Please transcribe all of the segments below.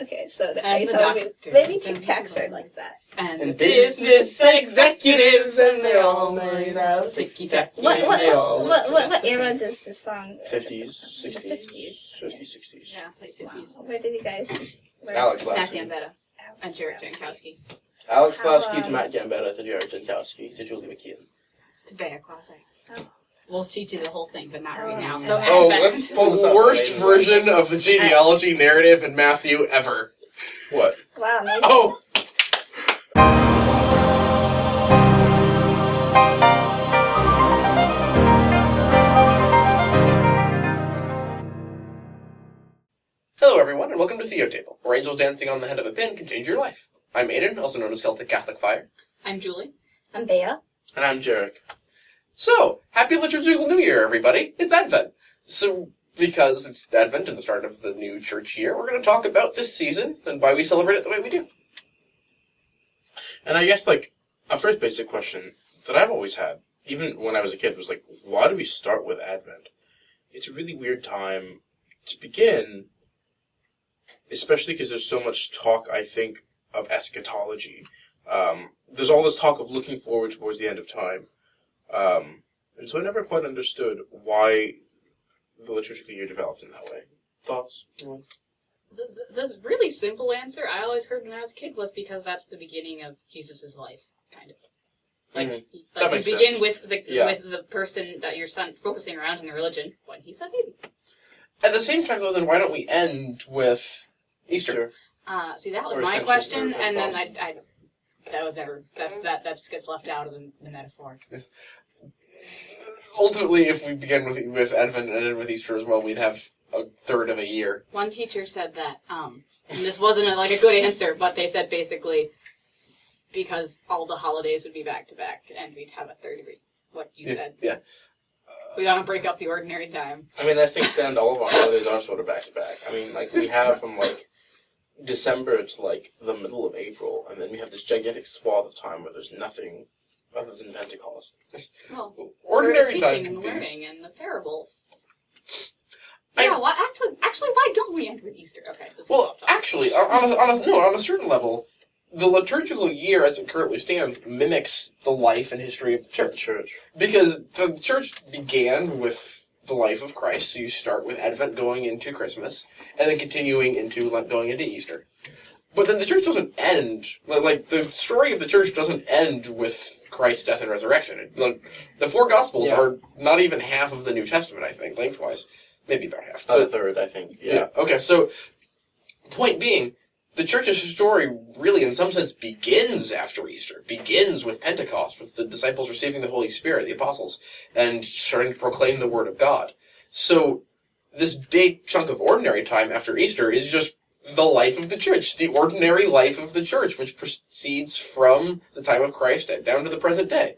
Okay, so the, And the doctors maybe and Tic Tacs are like that? And, And business executives, and they're all made out ticky tacky. What what they what what, what era does this song? 50s, 60s, 50s. 50s, 60s. Yeah, late Wow. 50s. Where did you guys? Where Alex Zach Lasky. Gambetta and Jared Lasky. Jankowski. Alex How, Lasky to um, Matt Gambetta to Jared Jankowski to Julie McKeon. To Bea Classic. Oh. We'll teach you the whole thing, but not Oh. right now. So Oh, Advent. let's pull this The worst version of the genealogy narrative in Matthew ever. What? Wow, amazing. Oh, Hello, everyone, and welcome to Theotable, where angels dancing on the head of a pin can change your life. I'm Aiden, also known as Celtic Catholic Fire. I'm Julie. I'm Bea. And I'm Jarek. So, happy liturgical new year, everybody! It's Advent. So, because it's Advent and the start of the new church year, we're going to talk about this season and why we celebrate it the way we do. And I guess, like, a first basic question that I've always had, even when I was a kid, was like, why do we start with Advent? It's a really weird time to begin, especially because there's so much talk, I think, of eschatology. Um, there's all this talk of looking forward towards the end of time. Um, and so I never quite understood why the liturgical year developed in that way. Thoughts? The, the, the really simple answer I always heard when I was a kid was because that's the beginning of Jesus' life, kind of. Like, Mhm. That like you begin sense. with the Yeah. with the person that your son focusing around in the religion when he's a baby. At the same time, though, then why don't we end with Easter? Uh, see, that was Or my question, and then I. I, that was never that's that that just gets left out of the, the metaphor. Ultimately, if we begin with with Advent and ended with Easter as well, we'd have a third of a year. One teacher said that, um, and this wasn't a, like a good answer, but they said basically because all the holidays would be back to back, and we'd have a third of it. What you Yeah, said. yeah. We gotta break up the ordinary time. I mean, as things stand, all of our holidays are sort of back to back. I mean, like we have from like December to like the middle of April, and then we have this gigantic swath of time where there's nothing other than Pentecost. Well, for the Ordinary teaching time and can the be learning and the parables. I- yeah, well, actually, actually, why don't we end with Easter? Okay. This Well, off actually, on on a, on a, no, on a certain level, the liturgical year as it currently stands mimics the life and history of the The church. church. Because the church began with the life of Christ, so you start with Advent going into Christmas, and then continuing into like, going into Easter. But then the church doesn't end like the story of the church doesn't end with Christ's death and resurrection. It- like, the four Gospels Yeah. are not even half of the New Testament, I think, lengthwise, maybe about half. But a third, I think. yeah. Yeah. Okay. So, point being, the church's story really, in some sense, begins after Easter. Begins with Pentecost, with the disciples receiving the Holy Spirit, the apostles, and starting to proclaim the word of God. So, this big chunk of ordinary time after Easter is just the life of the church, the ordinary life of the church, which proceeds from the time of Christ down to the present day.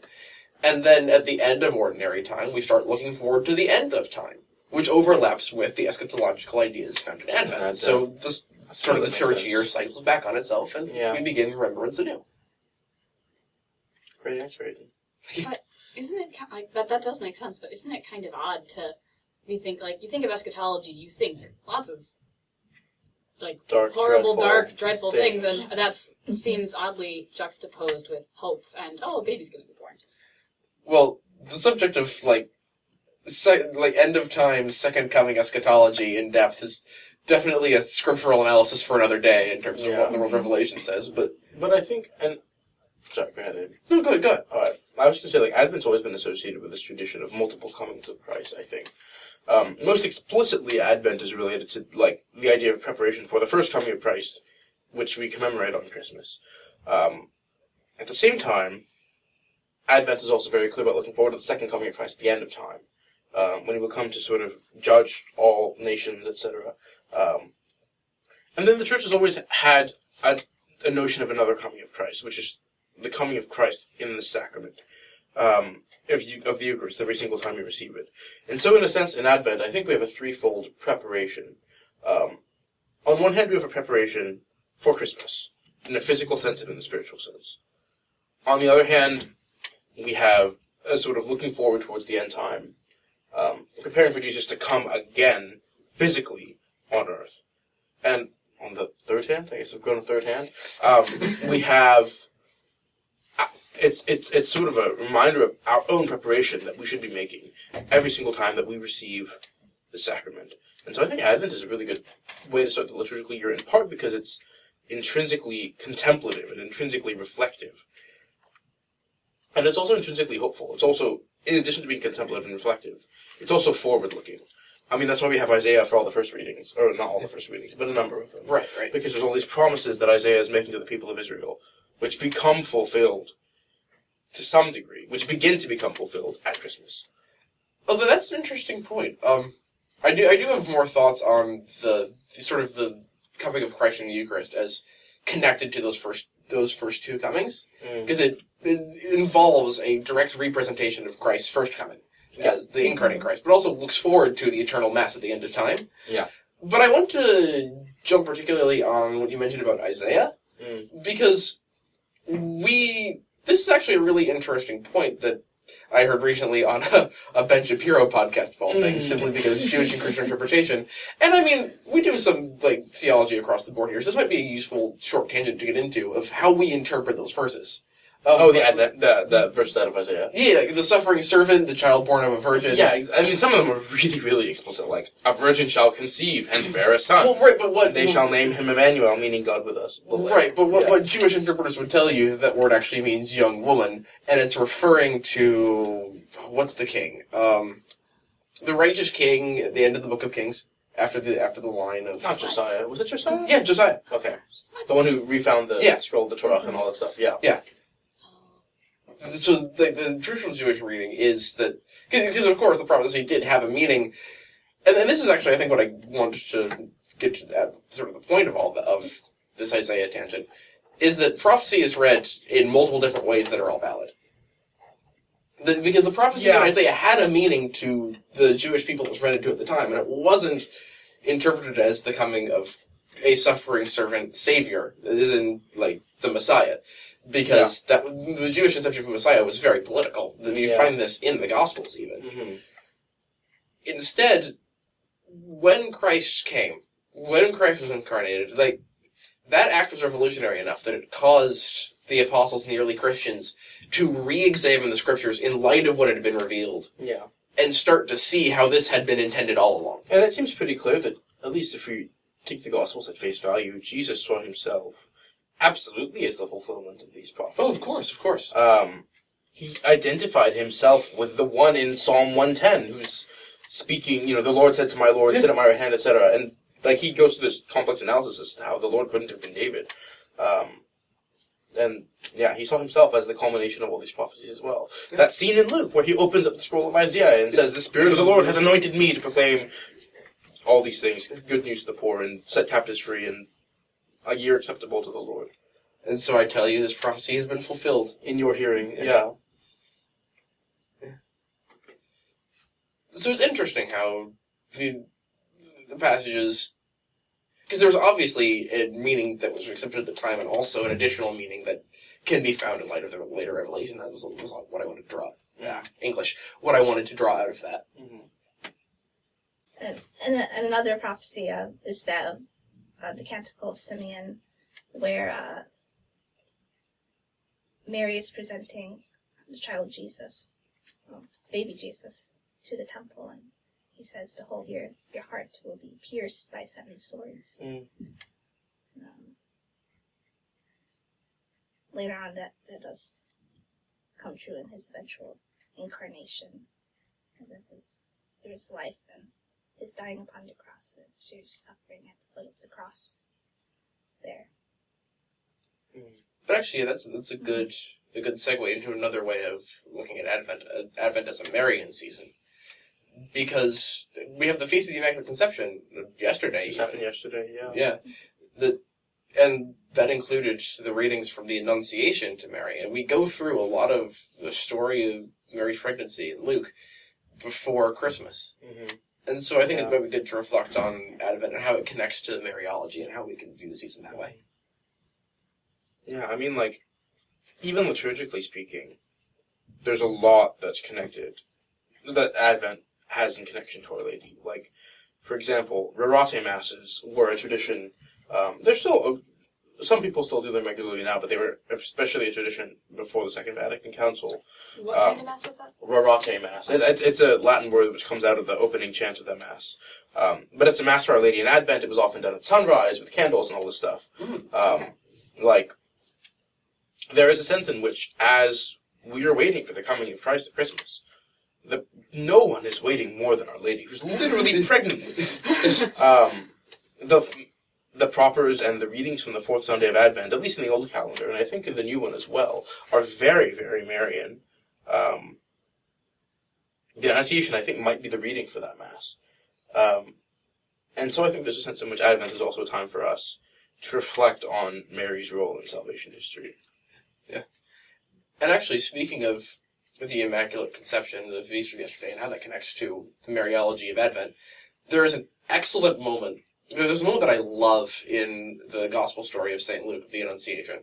And then at the end of ordinary time, we start looking forward to the end of time, which overlaps with the eschatological ideas found in Advent. Advent. So this sort of the church sense. year cycles back on itself, and Yeah. we begin remembrance anew. Great answer, Aiden. Isn't it like that? That does make sense, but isn't it kind of odd to we think like you think of eschatology, you think lots of like Dark, horrible, dreadful dark, dreadful things, things. and that seems oddly juxtaposed with hope and oh, a baby's gonna be born. Well, the subject of like, se- like end of time, second coming eschatology in depth is definitely a scriptural analysis for another day in terms of Yeah. what the World Revelation says. But But I think, and sorry, go ahead. Aiden. no, good, good. Alright. I was going to say, like, Advent's always been associated with this tradition of multiple comings of Christ, I think. Um, most explicitly, Advent is related to, like, the idea of preparation for the first coming of Christ, which we commemorate on Christmas. Um, at the same time, Advent is also very clear about looking forward to the second coming of Christ at the end of time, um, when he will come to sort of judge all nations, etc. Um, and then the church has always had a, a notion of another coming of Christ, which is the coming of Christ in the sacrament um, of, of the Eucharist every single time you receive it. And so, in a sense, in Advent, I think we have a threefold preparation. Um, on one hand, we have a preparation for Christmas, in a physical sense and in the spiritual sense. On the other hand, we have a sort of looking forward towards the end time, um, preparing for Jesus to come again physically on earth. And on the third hand. I guess I've going to third hand. Um, we have. It's it's it's sort of a reminder of our own preparation that we should be making every single time that we receive the sacrament. And so I think Advent is a really good way to start the liturgical year, in part because it's intrinsically contemplative and intrinsically reflective. And it's also intrinsically hopeful. It's also, in addition to being contemplative and reflective, it's also forward looking. I mean, that's why we have Isaiah for all the first readings, or not all the first readings, but a number of them. Right, right. Because there's all these promises that Isaiah is making to the people of Israel, which become fulfilled to some degree, which begin to become fulfilled at Christmas. Although that's an interesting point. Um, I do I do have more thoughts on the, the sort of the coming of Christ in the Eucharist as connected to those first those first two comings because it, it involves a direct representation of Christ's first coming as the incarnate Christ, but also looks forward to the eternal mass at the end of time. Yeah. But I want to jump particularly on what you mentioned about Isaiah Mm. because we this is actually a really interesting point that I heard recently on a, a Ben Shapiro podcast of all things, Mm. simply because Jewish and Christian interpretation. And I mean, we do some like theology across the board here, so this might be a useful short tangent to get into of how we interpret those verses. Um, Oh, the Advent, the, the verse out of Isaiah. yeah, like the suffering servant, the child born of a virgin. Yeah, I mean, some of them are really, really explicit, like, a virgin shall conceive and bear a son. Well, right, but what they shall name him Emmanuel, meaning God with us. Well, Right, but what, yeah. what Jewish interpreters would tell you that word actually means young woman, and it's referring to what's the king? Um, the righteous king at the end of the Book of Kings, after the after the line of Not Josiah. Was it Josiah? yeah Josiah. Okay. The one who refound the Yeah. scroll of the Torah and all that stuff. Yeah yeah. So the, the traditional Jewish reading is that because of course the prophecy did have a meaning, and, and this is actually I think what I wanted to get to at sort of the point of all the, of this Isaiah tangent is that prophecy is read in multiple different ways that are all valid. The, because the prophecy Yeah. in Isaiah had a meaning to the Jewish people it was read into at the time, and it wasn't interpreted as the coming of a suffering servant savior, as in like the Messiah because that the Jewish conception of Messiah was very political. You Yeah. find this in the Gospels even. hmm Instead, when Christ came, when Christ was incarnated, like that act was revolutionary enough that it caused the apostles and the early Christians to re-examine the scriptures in light of what had been revealed Yeah. and start to see how this had been intended all along. And it seems pretty clear that, at least if we take the Gospels at face value, Jesus saw himself absolutely is the fulfillment of these prophecies. Oh, of course, of course. Um, he identified himself with the one in Psalm 110 who's speaking, you know, the Lord said to my Lord, Yeah. sit at my right hand, etc. And, like, he goes through this complex analysis as to how the Lord couldn't have been David. Um, and, yeah, he saw himself as the culmination of all these prophecies as well. Yeah. That scene in Luke where he opens up the scroll of Isaiah and says, the Spirit of the Lord has anointed me to proclaim all these things, good news to the poor, and set captives free, and a year acceptable to the Lord. And so I tell you, this prophecy has been fulfilled. In your hearing, Yeah. yeah. so it's interesting how the the passages because there was obviously a meaning that was accepted at the time and also an additional meaning that can be found in light of the later revelation that was, was what i wanted to draw yeah english what i wanted to draw out of that Mhm. And, and, and another prophecy uh, is that uh, the Canticle of Simeon, where uh, Mary is presenting the child Jesus, well, baby Jesus, to the temple, and he says, "Behold, your your heart will be pierced by seven swords." Mm. Um, later on, that that does come true in his eventual incarnation, and then his through his life and his dying upon the cross, and his suffering at the foot of the cross. There. but actually that's that's a good a good segue into another way of looking at advent uh, advent as a marian season because we have the feast of the immaculate conception yesterday This even. happened yesterday, yeah. Yeah. The and that included the readings from the Annunciation to Mary. And we go through a lot of the story of Mary's pregnancy in Luke before Christmas. hmm And so I think Yeah. it might be good to reflect on Advent and how it connects to Mariology and how we can view the season that way. Yeah, I mean, like, even liturgically speaking, there's a lot that's connected, that Advent has in connection to Our Lady. Like, for example, Rorate Masses were a tradition Um, there's still some people still do them regularly now, but they were especially a tradition before the Second Vatican Council. What Um, kind of mass was that? Rorate Mass. It, it, it's a Latin word which comes out of the opening chant of that Mass. Um, but it's a Mass for Our Lady in Advent. It was often done at sunrise with candles and all this stuff. Mm, Um, okay. Like, there is a sense in which, as we are waiting for the coming of Christ at Christmas, the, no one is waiting more than Our Lady, who's literally pregnant with it. Um, the the propers and the readings from the fourth Sunday of Advent, at least in the old calendar, and I think in the new one as well, are very, very Marian. Um, the Annunciation, I think, might be the reading for that Mass. Um, and so I think there's a sense in which Advent is also a time for us to reflect on Mary's role in salvation history. Yeah. And actually, speaking of the Immaculate Conception, the feast of yesterday, and how that connects to the Mariology of Advent, there is an excellent moment. There's a moment that I love in the Gospel story of St. Luke, the Annunciation.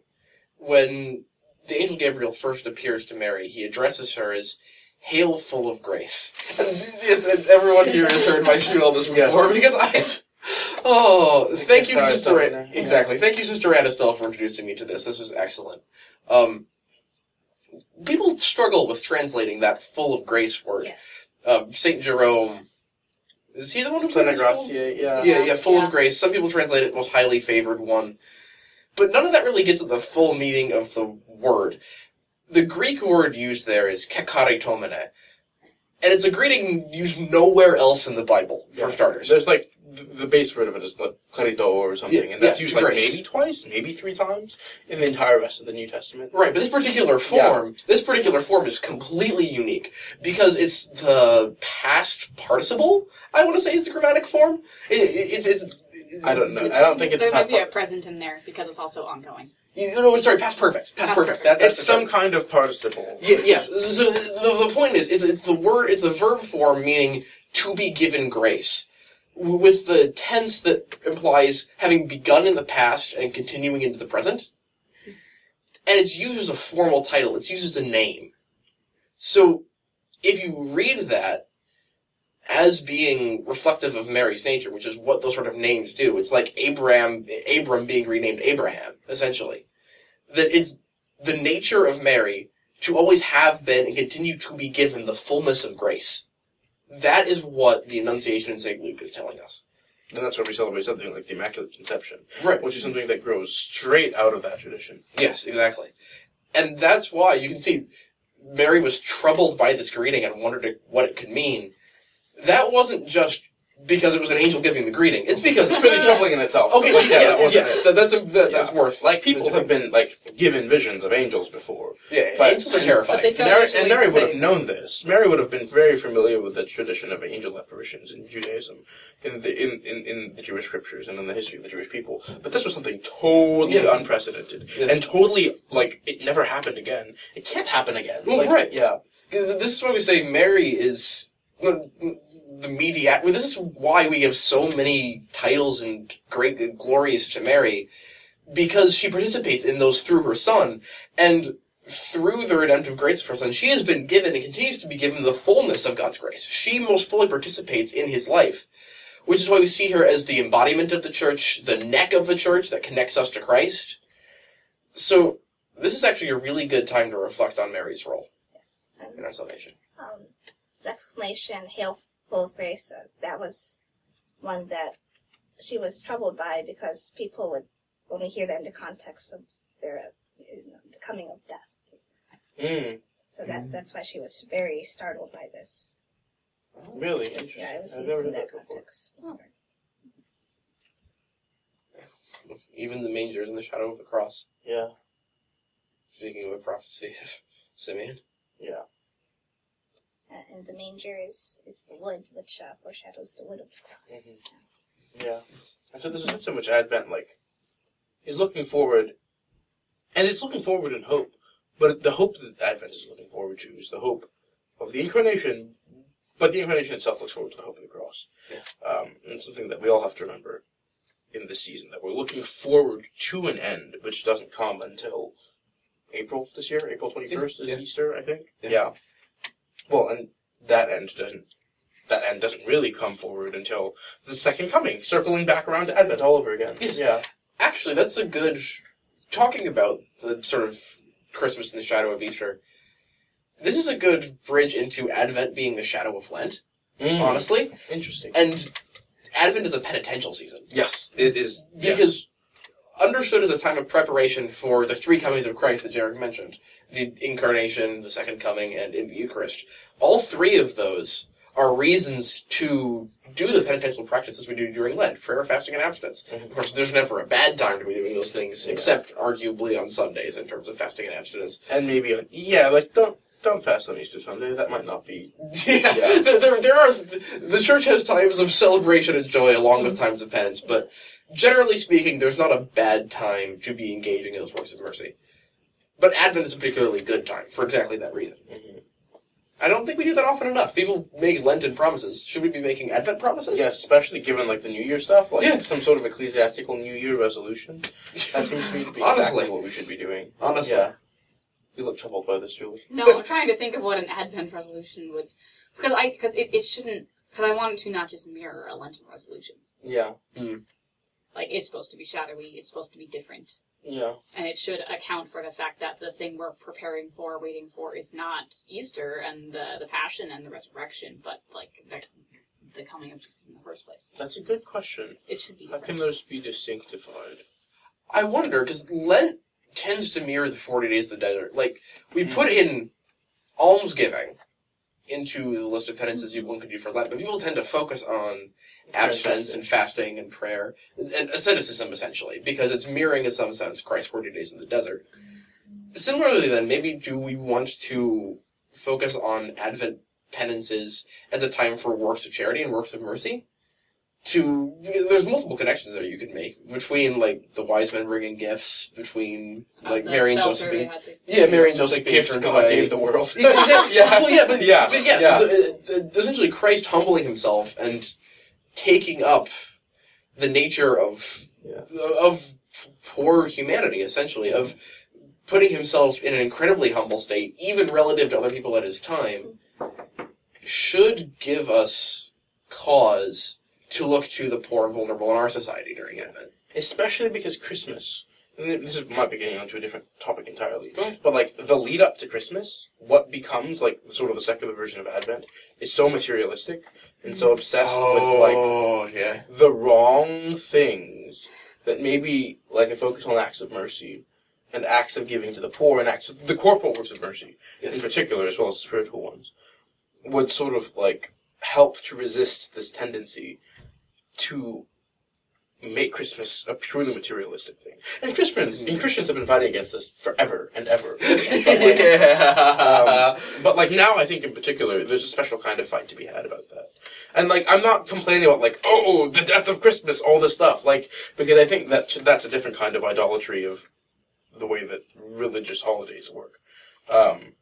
When the angel Gabriel first appears to Mary, he addresses her as Hail full of grace. And yes, and everyone here has heard my spiel on this before because I. Oh, thank you, Sister. stop Ra- right there. exactly. Thank you, Sister Anastel, for introducing me to this. This was excellent. Um, people struggle with translating that full of grace word. Yeah. Um, Saint Jerome, is he the one who Plena translates full? Gratia, yeah. Yeah, yeah, full Yeah. of grace. Some people translate it most highly favored one, but none of that really gets at the full meaning of the word. The Greek word used there is kecharitomene, and it's a greeting used nowhere else in the Bible for Yeah. starters. There's like the, the base word of it is like clarito or something, Yeah, and that's yeah, used like grace. maybe twice, maybe three times in the entire rest of the New Testament. Right, but this particular form, this particular form is completely unique because it's the past participle. I want to say is the grammatic form. It, it, it's it's. I don't know. I don't think it's there past might be a present in there because it's also ongoing. You know, sorry, past perfect. Past, Past perfect. perfect. That, that's It's the term. some kind of participle. Yeah, yeah. So the, the point is, it's, it's the word, it's the verb form meaning to be given grace, w- with the tense that implies having begun in the past and continuing into the present. And it's used as a formal title. It's used as a name. So if you read that as being reflective of Mary's nature, which is what those sort of names do, it's like Abraham, Abram being renamed Abraham, essentially. That it's the nature of Mary to always have been and continue to be given the fullness of grace. That is what the Annunciation in St. Luke is telling us. And that's why we celebrate something like the Immaculate Conception, Right. which is something that grows straight out of that tradition. Yes, exactly. And that's why you can see Mary was troubled by this greeting and wondered what it could mean. That wasn't just because it was an angel giving the greeting. It's because It's pretty troubling in itself. Okay, Like, yeah, yes, wasn't yes, it. that, that's a, that, that's worth Like people have been like given visions of angels before. Yeah, but- angels are terrifying. but they Mary, and Mary would have known this. Mary would have been very familiar with the tradition of angel apparitions in Judaism, in the in, in, in the Jewish scriptures and in the history of the Jewish people. But this was something totally Yeah. unprecedented Yes. and totally like it never happened again. It can't happen again. Well, Like, right. Yeah. This is why we say Mary is well, the media. Well, this is why we have so many titles and great glories to Mary, because she participates in those through her Son, and through the redemptive grace of her Son, she has been given and continues to be given the fullness of God's grace. She most fully participates in His life, which is why we see her as the embodiment of the Church, the neck of the Church that connects us to Christ. So. This is actually a really good time to reflect on Mary's role Yes. And, in our salvation. um, the exclamation, hail full of grace, uh, that was one that she was troubled by because people would only hear that in the context of their, uh, you know, the coming of death. Mm, So that, that's why she was very startled by this. really interesting. Yeah, it was I've used never in that that before. context. Even the manger is in the shadow of the cross. Yeah. Speaking of the prophecy of Simeon. Yeah. Uh, and the manger is, is the wood, which uh, foreshadows the wood of the cross. Mhm. Yeah. And so there's not so much Advent like is looking forward and it's looking forward in hope. But the hope that Advent is looking forward to is the hope of the incarnation but the incarnation itself looks forward to the hope of the cross. Yeah. Um, and it's something that we all have to remember in this season, that we're looking forward to an end which doesn't come until April this year. April twenty first is Yeah. Easter, I think. Yeah. Well, and that end doesn't that end doesn't really come forward until the second coming, circling back around to Advent all over again. Yes. Yeah. Actually, that's a good. Talking about the sort of Christmas in the shadow of Easter, this is a good bridge into Advent being the shadow of Lent, Mm, honestly. interesting. And Advent is a penitential season. Yes, it is yes. Because understood as a time of preparation for the three comings of Christ that Jared mentioned the incarnation, the second coming, and in the Eucharist. All three of those are reasons to do the penitential practices we do during Lent prayer, fasting, and abstinence. Mhm. Of course, there's never a bad time to be doing those things, except arguably on Sundays in terms of fasting and abstinence. and maybe on, yeah, like don't don't fast on Easter Sunday. That might not be. Yeah, Yeah. There, there, there are. The church has times of celebration and joy along with times of penance, but generally speaking, there's not a bad time to be engaging in those works of mercy. But Advent is a particularly good time for exactly that reason. Mhm. I don't think we do that often enough. People make Lenten promises. Should we be making Advent promises? Yeah, especially given like the New Year stuff, like Yeah. some sort of ecclesiastical New Year resolution. That seems to me to be Honestly. exactly what we should be doing. Honestly. Yeah. You look troubled by this, Julie. No, I'm trying to think of what an Advent resolution would, because I because it, it shouldn't because I want it to not just mirror a Lenten resolution. Yeah. Like it's supposed to be shadowy, it's supposed to be different, Yeah. and it should account for the fact that the thing we're preparing for, waiting for, is not Easter and the the Passion and the Resurrection, but like the, the coming of Jesus in the first place. That's a good question. It should be How can those be distinctified? I wonder because Lent tends to mirror the forty days of the desert. Like we put in almsgiving into the list of penances you one could do for Lent, but people tend to focus on abstinence and fasting and prayer and asceticism essentially because it's mirroring in some sense Christ's forty days in the desert. Similarly, then maybe do we want to focus on Advent penances as a time for works of charity and works of mercy? To there's multiple connections there you could make between like the wise men bringing gifts, between like The Mary and shelter Joseph they being had to- yeah Mary and The Joseph being gift turned God away. gave the world. yeah, yeah. well, yeah, but Yeah, but yes, yeah. so, uh, uh, essentially Christ humbling himself and taking up the nature of Yeah. of poor humanity, essentially of putting himself in an incredibly humble state, even relative to other people at his time, should give us cause to look to the poor and vulnerable in our society during Advent. Especially because Christmas. and This is might be getting onto a different topic entirely. But like the lead up to Christmas, what becomes like sort of the secular version of Advent is so materialistic and so obsessed with oh, like oh, yeah. the wrong things that maybe like a focus on acts of mercy and acts of giving to the poor and acts of the corporal works of mercy in particular as well as spiritual ones would sort of like help to resist this tendency to make Christmas a purely materialistic thing. And Christians and Christians have been fighting against this forever and ever. But, like, yeah. um, but like now, I think in particular, there's a special kind of fight to be had about that. And like, I'm not complaining about like, oh, the death of Christmas, all this stuff. Like, because I think that that's a different kind of idolatry of the way that religious holidays work. Um,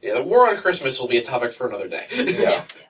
yeah, the war on Christmas will be a topic for another day. Yeah. But,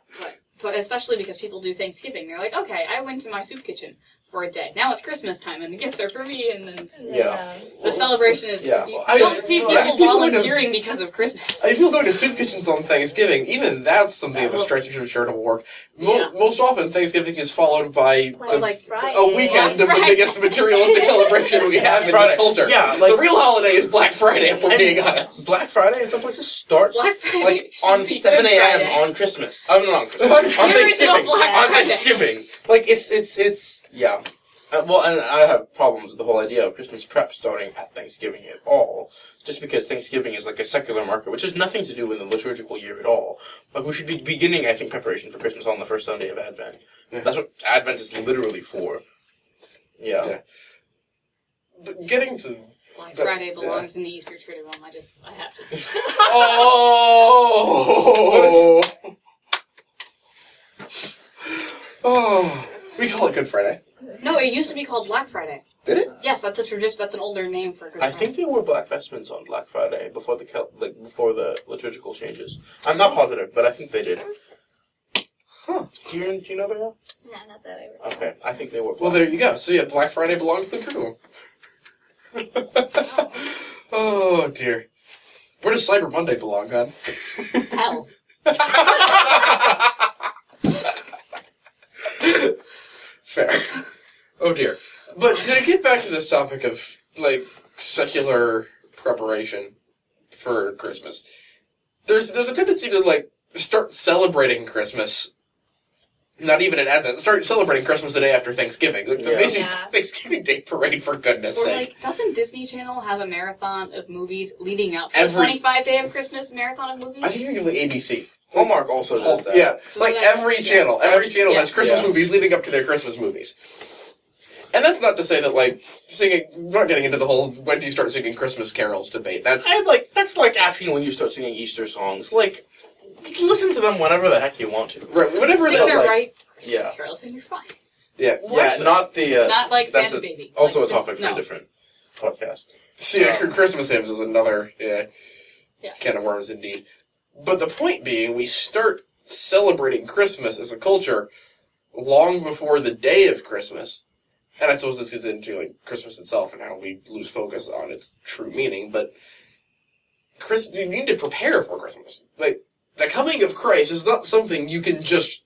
but especially because people do Thanksgiving, they're like, okay, I went to my soup kitchen for a day. Now it's Christmas time, and the gifts are for me, and then And then, Yeah. the celebration is. Yeah. You I don't just- see yeah, people people would have- volunteering because of Christmas. I feel going to soup kitchens on Thanksgiving, even that's something of a stretch in terms of charitable work. Mo- Yeah. Most often, Thanksgiving is followed by Black the- like a weekend of the Friday. biggest materialistic celebration we have in Friday. this culture. Yeah, like, the real holiday is Black Friday, if we're and being honest. Black Friday in some places starts Black Friday like on 7 a.m. On Christmas. Oh, no, not on Christmas. on The original Thanksgiving. Black on Thanksgiving. Like it's it's it's yeah. Uh, well, and I have problems with the whole idea of Christmas prep starting at Thanksgiving at all, just because Thanksgiving is like a secular marker, which has nothing to do with the liturgical year at all. Like we should be beginning, I think, preparation for Christmas on the first Sunday of Advent. Yeah. That's what Advent is literally for. Yeah. Yeah. But getting to Black But- Friday belongs in the Easter Triduum. I just, I have to. oh, oh, we call it Good Friday. No, it used to be called Black Friday. Did it? Yes, that's a tradition. That's an older name for Good I Friday. think they wore black vestments on Black Friday before the Kel- like before the liturgical changes. I'm not positive, but I think they did. Huh. Do you, do you know that? No, not that I recall. Okay, I think they were. Well, there you go. So yeah, Black Friday belongs to the Triduum. oh dear. Where does Cyber Monday belong, man? Hell. Fair. Oh dear. But to get back to this topic of like secular preparation for Christmas, there's there's a tendency to like start celebrating Christmas. Not even at Advent. Start celebrating Christmas the day after Thanksgiving. Like the Yeah. Macy's Yeah. Thanksgiving Day parade, for goodness Or sake. like, doesn't Disney Channel have a marathon of movies leading up to Every- the 25 day of Christmas marathon of movies? I think you give the ABC. Hallmark also does that. Yeah, like Yeah. every channel, every channel Yeah. has Christmas Yeah. movies leading up to their Christmas movies. And that's not to say that like singing. We're not getting into the whole when do you start singing Christmas carols debate. That's I like that's like asking when you start singing Easter songs. Like, you can listen to them whenever the heck you want to. right. Whatever Sing that. like- right Yeah, carols and you're fine. Yeah, yeah, not the. Uh, Not like that's Santa a- Baby. also Like, a topic just, for no. a different podcast. See, yeah, Um, Christmas hymns is another yeah, Yeah. can of worms indeed. But the point being, we start celebrating Christmas as a culture long before the day of Christmas. And I suppose this gets into like Christmas itself and how we lose focus on its true meaning. But Chris, you need to prepare for Christmas. Like the coming of Christ is not something you can just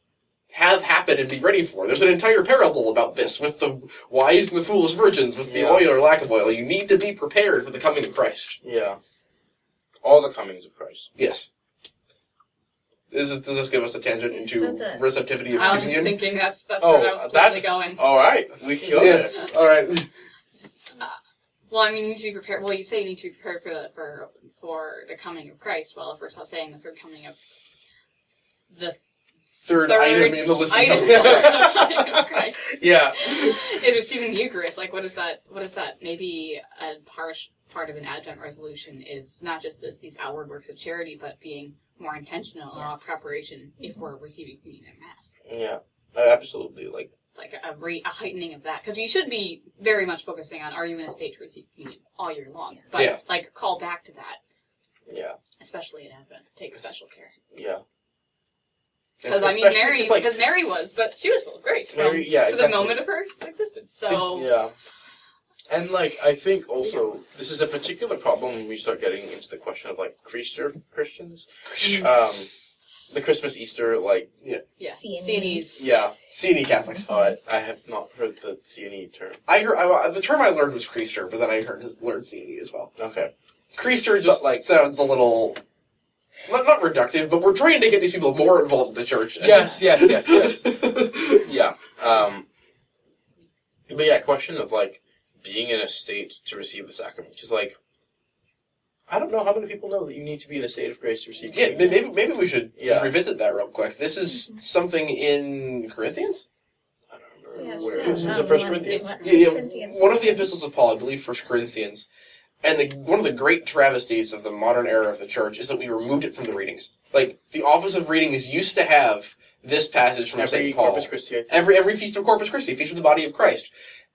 have happen and be ready for. There's an entire parable about this with the wise and the foolish virgins, with the Yeah. oil or lack of oil. You need to be prepared for the coming of Christ. Yeah, all the comings of Christ. Yes. Is it, does this give us a tangent into Is receptivity of I was just thinking that's that's Oh, where I was that's quickly going. all right. We can go Yeah. there. All right. Uh, well, I mean, you need to be prepared. Well, you say you need to be prepared for the for for the coming of Christ. Well, first I was saying the third coming of the Third, third item in the list of item of Christ. of coming of Yeah, is receiving the Eucharist. Like, what is that? What is that? Maybe a part part of an Advent resolution is not just this, these outward works of charity, but being more intentional in our Yes. preparation if mm-hmm. we're receiving communion at Mass. yeah, absolutely. Like, Like a, re, a heightening of that, because you should be very much focusing on: Are you in a state to receive communion all year long? But Yeah. like, call back to that, yeah, especially in Advent. Take special care. yeah. Because I mean, Mary, Mary, 'cause, like- because Mary was, but she was full of grace from Mary- yeah, to exactly. the moment of her existence. So Yeah. And like I think also this is a particular problem when we start getting into the question of like Creaster Christians. Um the Christmas Easter like yeah, CNEs. CNEs. yeah. CNE Catholics. Uh, I have not heard the CNE term. I heard I, the term I learned was Creaster, but then I heard learned CNE as well. Okay. Creaster just But, like- sounds a little not, not reductive, but we're trying to get these people more involved in the church. Yes, yes, yes, yes. yeah. Um but yeah, question of like being in a state to receive the sacrament. Because like I don't know how many people know that you need to be in a state of grace to receive Yeah, communion. maybe maybe we should Yeah. just revisit that real quick. This is something in Corinthians. I don't remember Yes, where yeah, is it. Is um, it First one- Corinthians? one- Yeah, yeah, Corinthians. one of the epistles of Paul, I believe, First Corinthians, and the, one of the great travesties of the modern era of the church is that we removed it from the readings. Like the office of readings used to have this passage from Every Saint Paul Corpus Christi. Every every feast of Corpus Christi, feast of the body of Christ,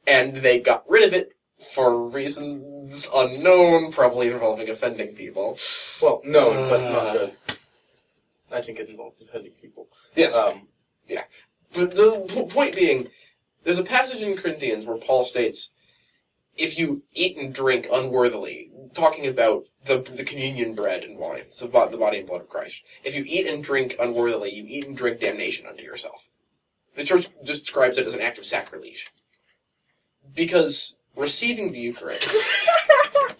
and they got rid of it for reasons unknown, probably involving offending people. Well, no, but not Uh. good. I think it involved offending people. Yes, Um, But the point being, there's a passage in Corinthians where Paul states, if you eat and drink unworthily, talking about the, the communion bread and wine, so the body and blood of Christ. If you eat and drink unworthily, you eat and drink damnation unto yourself. The church describes it as an act of sacrilege. Because receiving the Eucharist. what?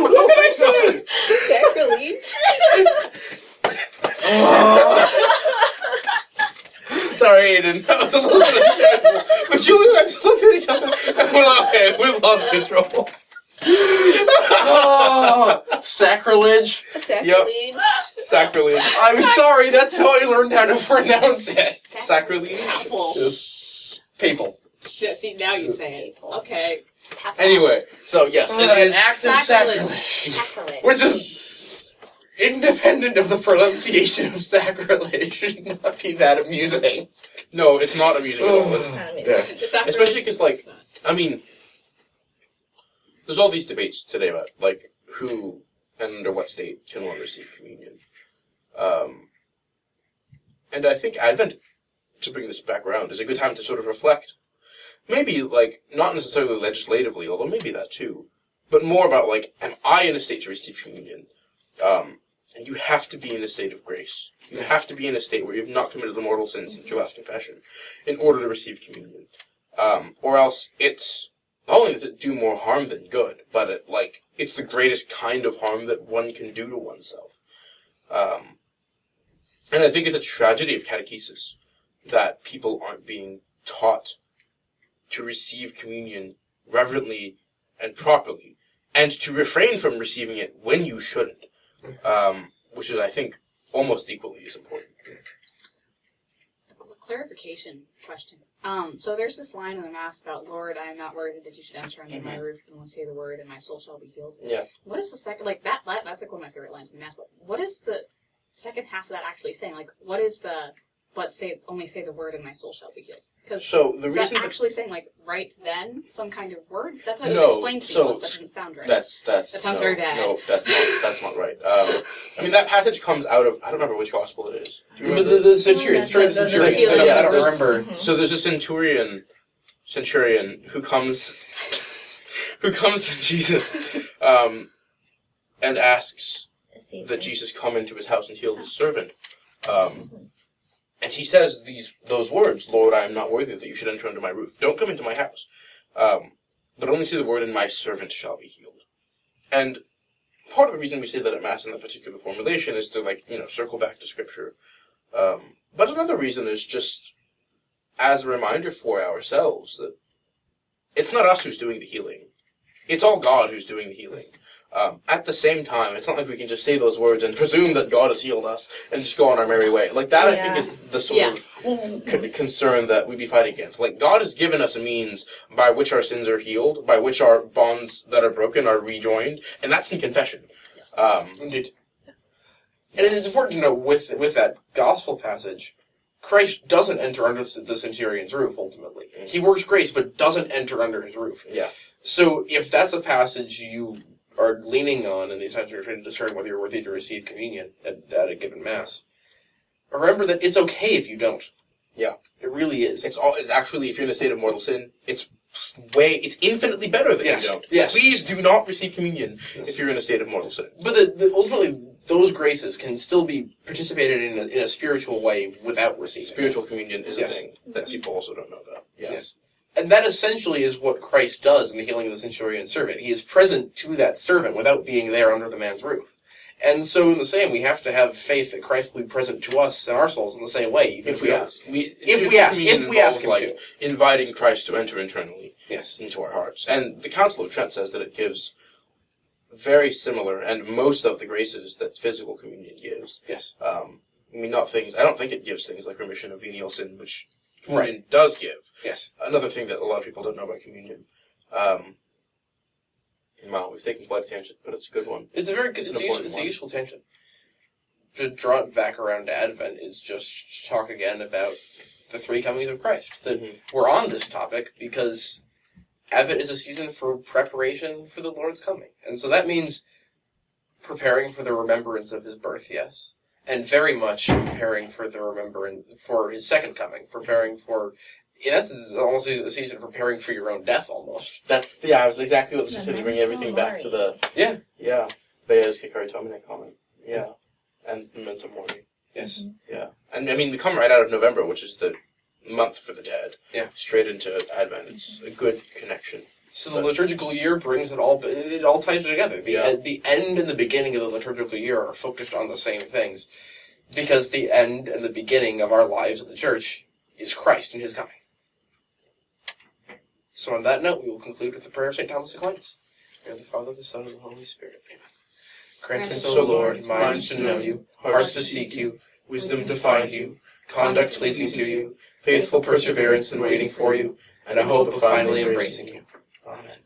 What did I say? Sacrilege. sorry, Aiden. That was a little bit of a shamble. But Julie and I just looked at each other and we're like, okay, we lost control. Oh, sacrilege. Sacrilege. Sacrilege. I'm sorry, that's how I learned how to pronounce it. Sacrilege. Apple. Yes. Papal. Yeah, see, now you say it. Okay. Anyway, so yes, Uh, it is. an act of Sacrilege. sacrilege. Sacrilege. Which is independent of the pronunciation of sacrilege. Should not be that amusing. No, it's not amusing at all. It's- Not amazing. Yeah. The sacrilege Especially 'cause, like, is not- I mean, there's all these debates today about like who and under what state can one receive communion. Um, and I think Advent, to bring this back around, is a good time to sort of reflect. Maybe like not necessarily legislatively, although maybe that too, but more about like, am I in a state to receive communion? Um, and you have to be in a state of grace. You have to be in a state where you've not committed the mortal sin since your last confession, in order to receive communion. Um, or else it's not only does it do more harm than good, but it like it's the greatest kind of harm that one can do to oneself. Um, and I think it's a tragedy of catechesis that people aren't being taught to receive communion reverently and properly, and to refrain from receiving it when you shouldn't, um, which is, I think, almost equally as important. Clarification question. Um, so there's this line in the mass about Lord, I am not worthy that you should enter under my roof and say the word, and my soul shall be healed. Yeah. What is the second like that? that that's like one of my favorite lines in the mass. But what is the second half of that actually saying? Like, what is the but say only say the word, and my soul shall be healed? Because So the is that reason that actually saying like right then some kind of word? That's what it No, was explained to me. so but that doesn't sound right. That's that's That sounds no, very bad. No, that's not that's not right. Um, I mean that passage comes out of I don't remember which gospel it is. Do you remember? the, the centurion, The- story of the the- the centurion. feeling I don't, I don't of- remember. Mhm. So there's a centurion, centurion who comes, who comes to Jesus, um, and asks that Jesus come into his house and heal his servant. Um, and he says these those words, "Lord, I am not worthy that you should enter under my roof. Don't come into my house, um, but only say the word, and my servant shall be healed." And part of the reason we say that at mass in that particular formulation is to like you know circle back to scripture. Um, but another reason is just as a reminder for ourselves that it's not us who's doing the healing; it's all God who's doing the healing. Um, at the same time, it's not like we can just say those words and presume that God has healed us and just go on our merry way. Like that, I think is the sort Yeah. of c- concern that we'd be fighting against. Like God has given us a means by which our sins are healed, by which our bonds that are broken are rejoined, and that's in confession. Um, Indeed. And it's important to note with with that gospel passage, Christ doesn't enter under the centurion's roof. Ultimately, he works grace, but doesn't enter under his roof. Yeah. So if that's a passage you are leaning on in these times you're trying to discern whether you're worthy to receive communion at, at a given mass, remember that it's okay if you don't. Yeah. It really is. it's all. It's actually, if you're in a state of mortal sin, it's way. It's infinitely better that Yes, you don't. yes. Please do not receive communion Yes. if you're in a state of mortal sin. But the, the, ultimately, those graces can still be participated in a, in a spiritual way without receiving. Spiritual communion is Yes. a thing that people also don't know about. Yes. And that essentially is what Christ does in the healing of the centurion servant. He is present to that servant without being there under the man's roof. And so, in the same, we have to have faith that Christ will be present to us and our souls in the same way, even If we don't. ask, we If we ask, if we ask him involves, to. like inviting Christ to enter internally Yes. into our hearts, and the Council of Trent says that it gives very similar and most of the graces that physical communion gives. Yes. Um, I mean, not things. I don't think it gives things like remission of venial sin, which Right. communion does give. Yes. Another thing that a lot of people don't know about communion. Um, well, we've taken quite a tangent, but it's a good one. It's a very good, It's it's, a, useful, it's a useful tangent. To draw it back around to Advent is just to talk again about the three comings of Christ. That Mhm. we're on this topic because Advent is a season for preparation for the Lord's coming. And so that means preparing for the remembrance of his birth, yes. And very much preparing for the remembrance for his second coming, preparing for in essence, it's almost a season for preparing for your own death almost. That's yeah. I was exactly what I was just Yeah, saying to bring memento everything back to the Yeah. yeah. Bea's Hikari Tomine comment. Yeah, mm-hmm. and Memento Mori. Yes. Mm-hmm. Yeah, and I mean we come right out of November, which is the month for the dead. Yeah. straight into Advent. It's a good connection. So the liturgical year brings it all. It all ties it together. The Yeah. the end and the beginning of the liturgical year are focused on the same things, because the end and the beginning of our lives at the church is Christ and His coming. So on that note, we will conclude with the prayer of Saint Thomas Aquinas. In the the Father, the Son, and the Holy Spirit. Amen. Grant Grant us, us, O O Lord, Lord, minds to know you, hearts to seek you, wisdom to find you, conduct pleasing to you, faithful faithful perseverance in waiting for you, and a hope of finally embracing you. Amen.